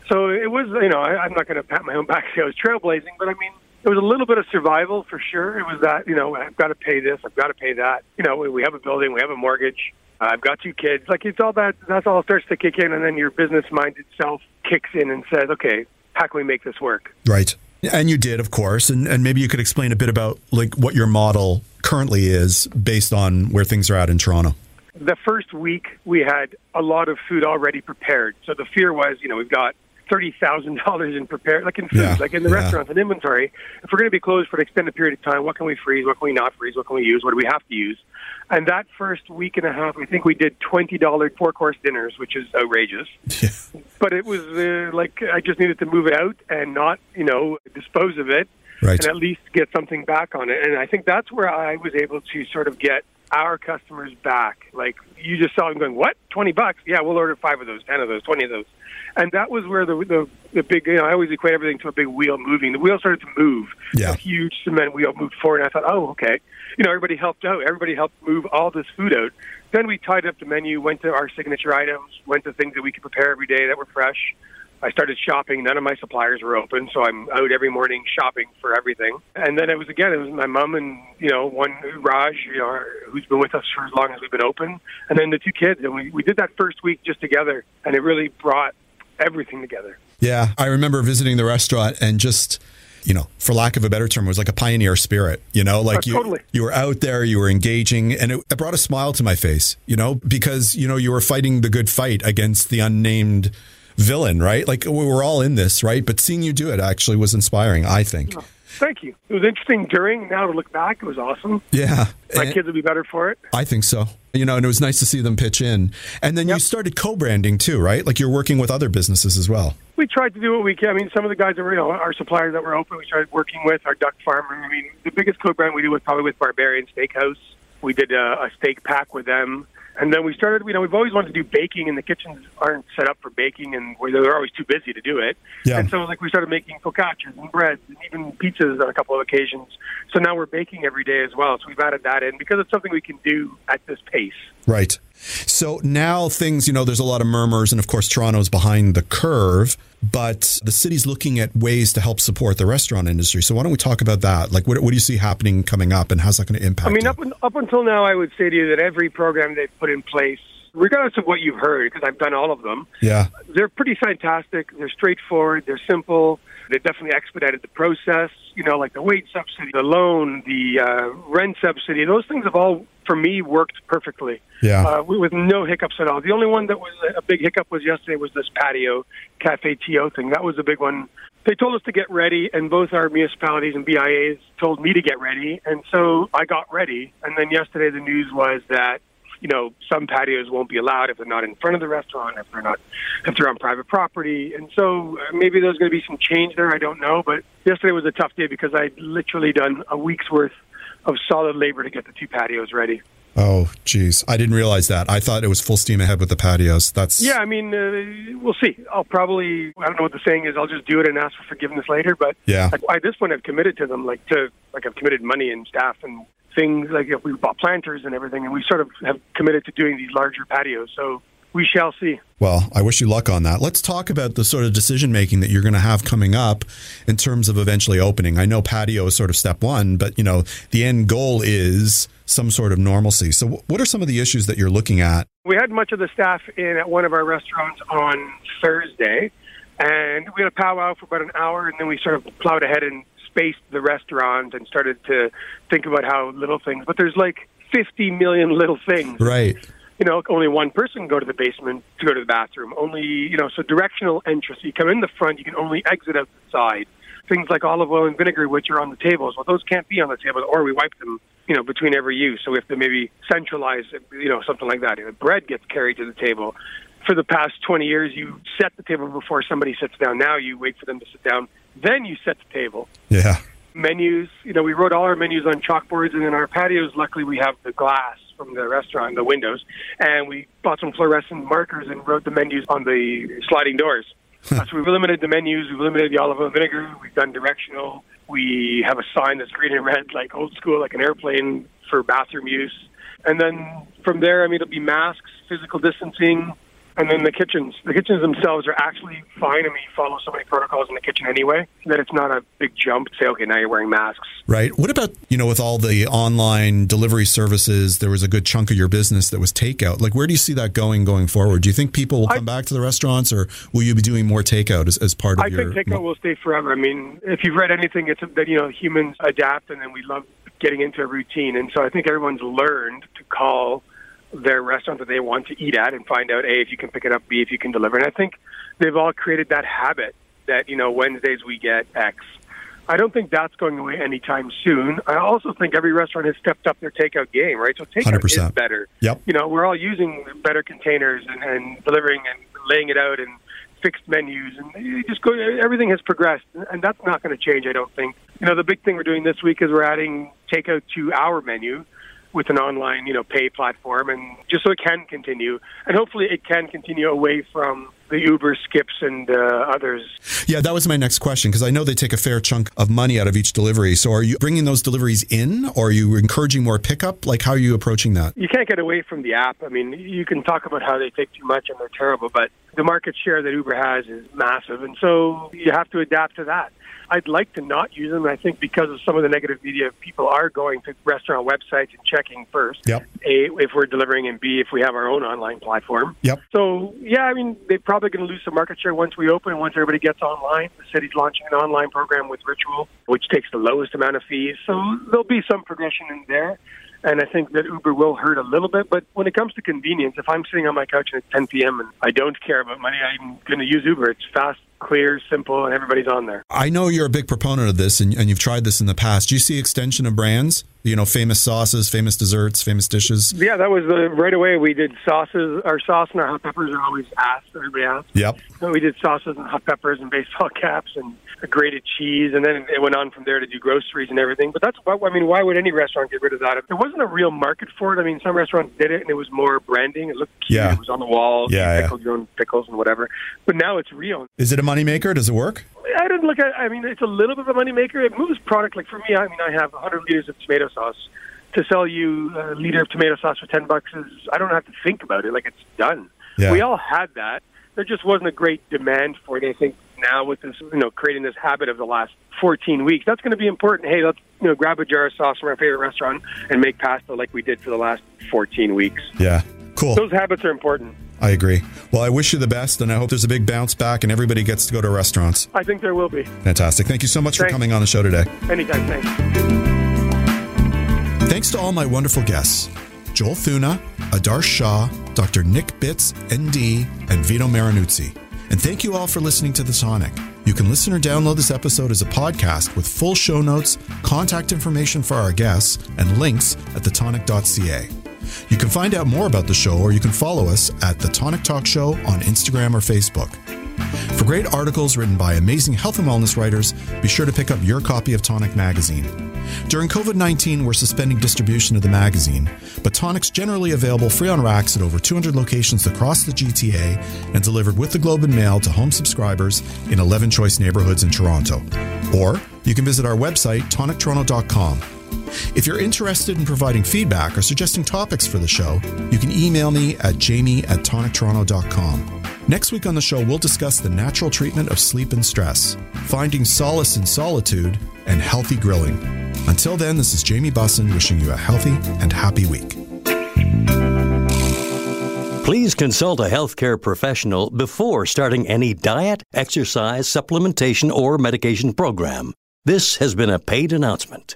So it was, you know, I, I'm not going to pat my own back and say I was trailblazing, but I mean, it was a little bit of survival for sure. It was that, you know, I've got to pay this, I've got to pay that. You know, we, we have a building, we have a mortgage. Uh, I've got two kids. Like it's all that. That's all starts to kick in, and then your business mind itself kicks in and says, "Okay, how can we make this work?" Right. And you did, of course, and, and maybe you could explain a bit about like what your model currently is based on where things are at in Toronto. the first week we had a lot of food already prepared. So the fear was, you know, we've got thirty thousand dollars in prepared, like in food, Yeah, like in the yeah. restaurants and inventory. If we're going to be closed for an extended period of time, what can we freeze? What can we not freeze? What can we use? What do we have to use? And that first week and a half, I think we did twenty dollar four course dinners, which is outrageous. But it was uh, like I just needed to move it out and not, you know, dispose of it, Right. and at least get something back on it. And I think that's where I was able to sort of get our customers back. Like you just saw them going, "What? Twenty bucks? Yeah, we'll order five of those, ten of those, twenty of those." And that was where the the, the big, you know, I always equate everything to a big wheel moving. The wheel started to move. Yeah. A huge cement wheel moved forward, and I thought, "Oh, okay." You know, everybody helped out. Everybody helped move all this food out. Then we tied up the menu, went to our signature items, went to things that we could prepare every day that were fresh. I started shopping. None of my suppliers were open, so I'm out every morning shopping for everything. And then it was again, it was my mom and you know one Raj, you know, who's been with us for as long as we've been open, and then the two kids. And we we did that first week just together, and it really brought everything together. Yeah, I remember visiting the restaurant and just, you know, for lack of a better term, it was like a pioneer spirit. You know, like Oh, you, totally. you were out there, you were engaging, and it, it brought a smile to my face. You know, because you know you were fighting the good fight against the unnamed villain, right? Like we were all in this, right? But seeing you do it actually was inspiring. I think. Oh, Thank you. It was interesting during. Now to look back, it was awesome. Yeah, My And- kids will be better for it. I think so. You know, and it was nice to see them pitch in. And then you started co-branding too, right? Like you're working with other businesses as well. We tried to do what we can. I mean, some of the guys that were, you know, our suppliers that were open, we started working with our duck farmer. I mean, the biggest co-brand we do was probably with Barberian Steakhouse. We did a, a steak pack with them. And then we started, you know, we've always wanted to do baking, and the kitchens aren't set up for baking, and they're always too busy to do it. Yeah. And so, like, we started making focaccias and breads and even pizzas on a couple of occasions. So now we're baking every day as well. So we've added that in because it's something we can do at this pace. Right. So now things, you know, there's a lot of murmurs, and of course, Toronto's behind the curve, but the city's looking at ways to help support the restaurant industry. So why don't we talk about that? Like, what, what do you see happening coming up, and how's that going to impact? I mean, up, up until now, I would say to you that every program they've put in place, regardless of what you've heard, because I've done all of them, yeah. they're pretty fantastic. They're straightforward. They're simple. They definitely expedited the process. You know, like the wage subsidy, the loan, the uh, rent subsidy. Those things have all for me worked perfectly. Yeah. Uh, with no hiccups at all. The only one that was a big hiccup was yesterday was this patio cafe TO thing. That was a big one. They told us to get ready, and both our municipalities and BIAs told me to get ready, and so I got ready. And then yesterday, the news was that you know some patios won't be allowed if they're not in front of the restaurant, if they're not if they're on private property, and so uh, maybe there's going to be some change there. I don't know, but yesterday was a tough day because I'd literally done a week's worth of solid labor to get the two patios ready. Oh, geez. I didn't realize that. I thought it was full steam ahead with the patios. That's Yeah, I mean, uh, we'll see. I'll probably, I don't know what the saying is. I'll just do it and ask for forgiveness later. But Yeah. at, at this point, I've committed to them, like to, like I've committed money and staff and things. Like if we bought planters and everything, and we sort of have committed to doing these larger patios. So we shall see. Well, I wish you luck on that. Let's talk about the sort of decision making that you're going to have coming up in terms of eventually opening. I know patio is sort of step one, but you know the end goal is some sort of normalcy. So, what are some of the issues that you're looking at? We had much of the staff in at one of our restaurants on Thursday, and we had a powwow for about an hour, and then we sort of plowed ahead and spaced the restaurant and started to think about how little things. But there's like 50 million little things. Right. You know, only one person can go to the basement to go to the bathroom. Only, you know, so directional entrance. You come in the front, you can only exit out the side. Things like olive oil and vinegar, which are on the tables, well, those can't be on the table, or we wipe them, you know, between every use. So we have to maybe centralize, you know, something like that. Bread gets carried to the table. For the past 20 years, you set the table before somebody sits down. Now you wait for them to sit down, then you set the table Yeah. menus. You know, we wrote all our menus on chalkboards, and in our patios, luckily, we have the glass from the restaurant, the windows, and we bought some fluorescent markers and wrote the menus on the sliding doors. Uh, so we've eliminated the menus, we've eliminated the olive oil vinegar, we've done directional. We have a sign that's green and red, like old school, like an airplane for bathroom use. And then from there, I mean, it'll be masks, physical distancing, and then the kitchens. The kitchens themselves are actually fine. I mean, you follow so many protocols in the kitchen anyway that it's not a big jump. Say, okay, now you're wearing masks. Right. What about, you know, with all the online delivery services, there was a good chunk of your business that was takeout. Like, where do you see that going going forward? Do you think people will come back to the restaurants or will you be doing more takeout as, as part of I your. I think takeout will stay forever. I mean, if you've read anything, it's that you know humans adapt, and then we love getting into a routine. And so I think everyone's learned to call their restaurant that they want to eat at and find out a if you can pick it up, b if you can deliver. And I think they've all created that habit that you know Wednesdays we get X. I don't think that's going away anytime soon. I also think every restaurant has stepped up their takeout game, right? So takeout is 100%. better. Yep. You know, we're all using better containers and, and delivering and laying it out and fixed menus and just go everything has progressed and that's not going to change I don't think. You know, the big thing we're doing this week is we're adding takeout to our menu with an online, you know, pay platform and just so it can continue and hopefully it can continue away from the Uber skips and uh, others. Yeah, that was my next question because I know they take a fair chunk of money out of each delivery. So are you bringing those deliveries in or are you encouraging more pickup? Like, how are you approaching that? You can't get away from the app. I mean, you can talk about how they take too much and they're terrible, but the market share that Uber has is massive, and so you have to adapt to that. I'd like to not use them. I think because of some of the negative media, people are going to restaurant websites and checking first. Yep. A, if we're delivering, and B, if we have our own online platform. Yep. So, yeah, I mean, they're probably going to lose some market share once we open and once everybody gets online. The city's launching an online program with Ritual, which takes the lowest amount of fees. So there'll be some progression in there. And I think that Uber will hurt a little bit. But when it comes to convenience, if I'm sitting on my couch and it's 10 p.m. and I don't care about money, I'm going to use Uber. It's fast, clear, simple, and everybody's on there. I know you're a big proponent of this and, and you've tried this in the past. Do you see extension of brands? You know, famous sauces, famous desserts, famous dishes? Yeah, that was the right away. We did sauces. Our sauce and our hot peppers are always asked. Everybody asks. Yep. So we did sauces and hot peppers and baseball caps and a grated cheese, and then it went on from there to do groceries and everything. But that's why I mean, why would any restaurant get rid of that? There wasn't a real market for it. I mean, some restaurants did it, and it was more branding. It looked cute. Yeah. It was on the wall. Yeah, you yeah. pickled your own pickles and whatever. But now it's real. Is it a moneymaker? Does it work? I didn't look at. I mean, it's a little bit of a moneymaker. It moves product. Like for me, I mean, I have 100 liters of tomato sauce. To sell you a liter of tomato sauce for 10 bucks is I don't have to think about it. Like it's done. Yeah. We all had that. There just wasn't a great demand for it. I think now with this, you know, creating this habit of the last 14 weeks, that's going to be important. Hey, let's you know grab a jar of sauce from our favorite restaurant and make pasta like we did for the last 14 weeks. Yeah. Cool. Those habits are important. I agree. Well, I wish you the best and I hope there's a big bounce back and everybody gets to go to restaurants. I think there will be. Fantastic. Thank you so much for coming on the show today. Anytime. Thanks. Thanks to all my wonderful guests. Joel Thuna, Adarsh Shah, Dr. Nick Bitz, ND, and Vito Marinuzzi. And thank you all for listening to The Tonic. You can listen or download this episode as a podcast with full show notes, contact information for our guests, and links at thetonic.ca. You can find out more about the show or you can follow us at The Tonic Talk Show on Instagram or Facebook. For great articles written by amazing health and wellness writers, be sure to pick up your copy of Tonic Magazine. During COVID 19, we're suspending distribution of the magazine, but Tonic's generally available free on racks at over 200 locations across the GTA and delivered with the Globe and Mail to home subscribers in 11 choice neighborhoods in Toronto. Or you can visit our website, tonictoronto.com. If you're interested in providing feedback or suggesting topics for the show, you can email me at jamie at tonictoronto.com. Next week on the show, we'll discuss the natural treatment of sleep and stress, finding solace in solitude, and healthy grilling. Until then, this is Jamie Bussin wishing you a healthy and happy week. Please consult a healthcare professional before starting any diet, exercise, supplementation, or medication program. This has been a paid announcement.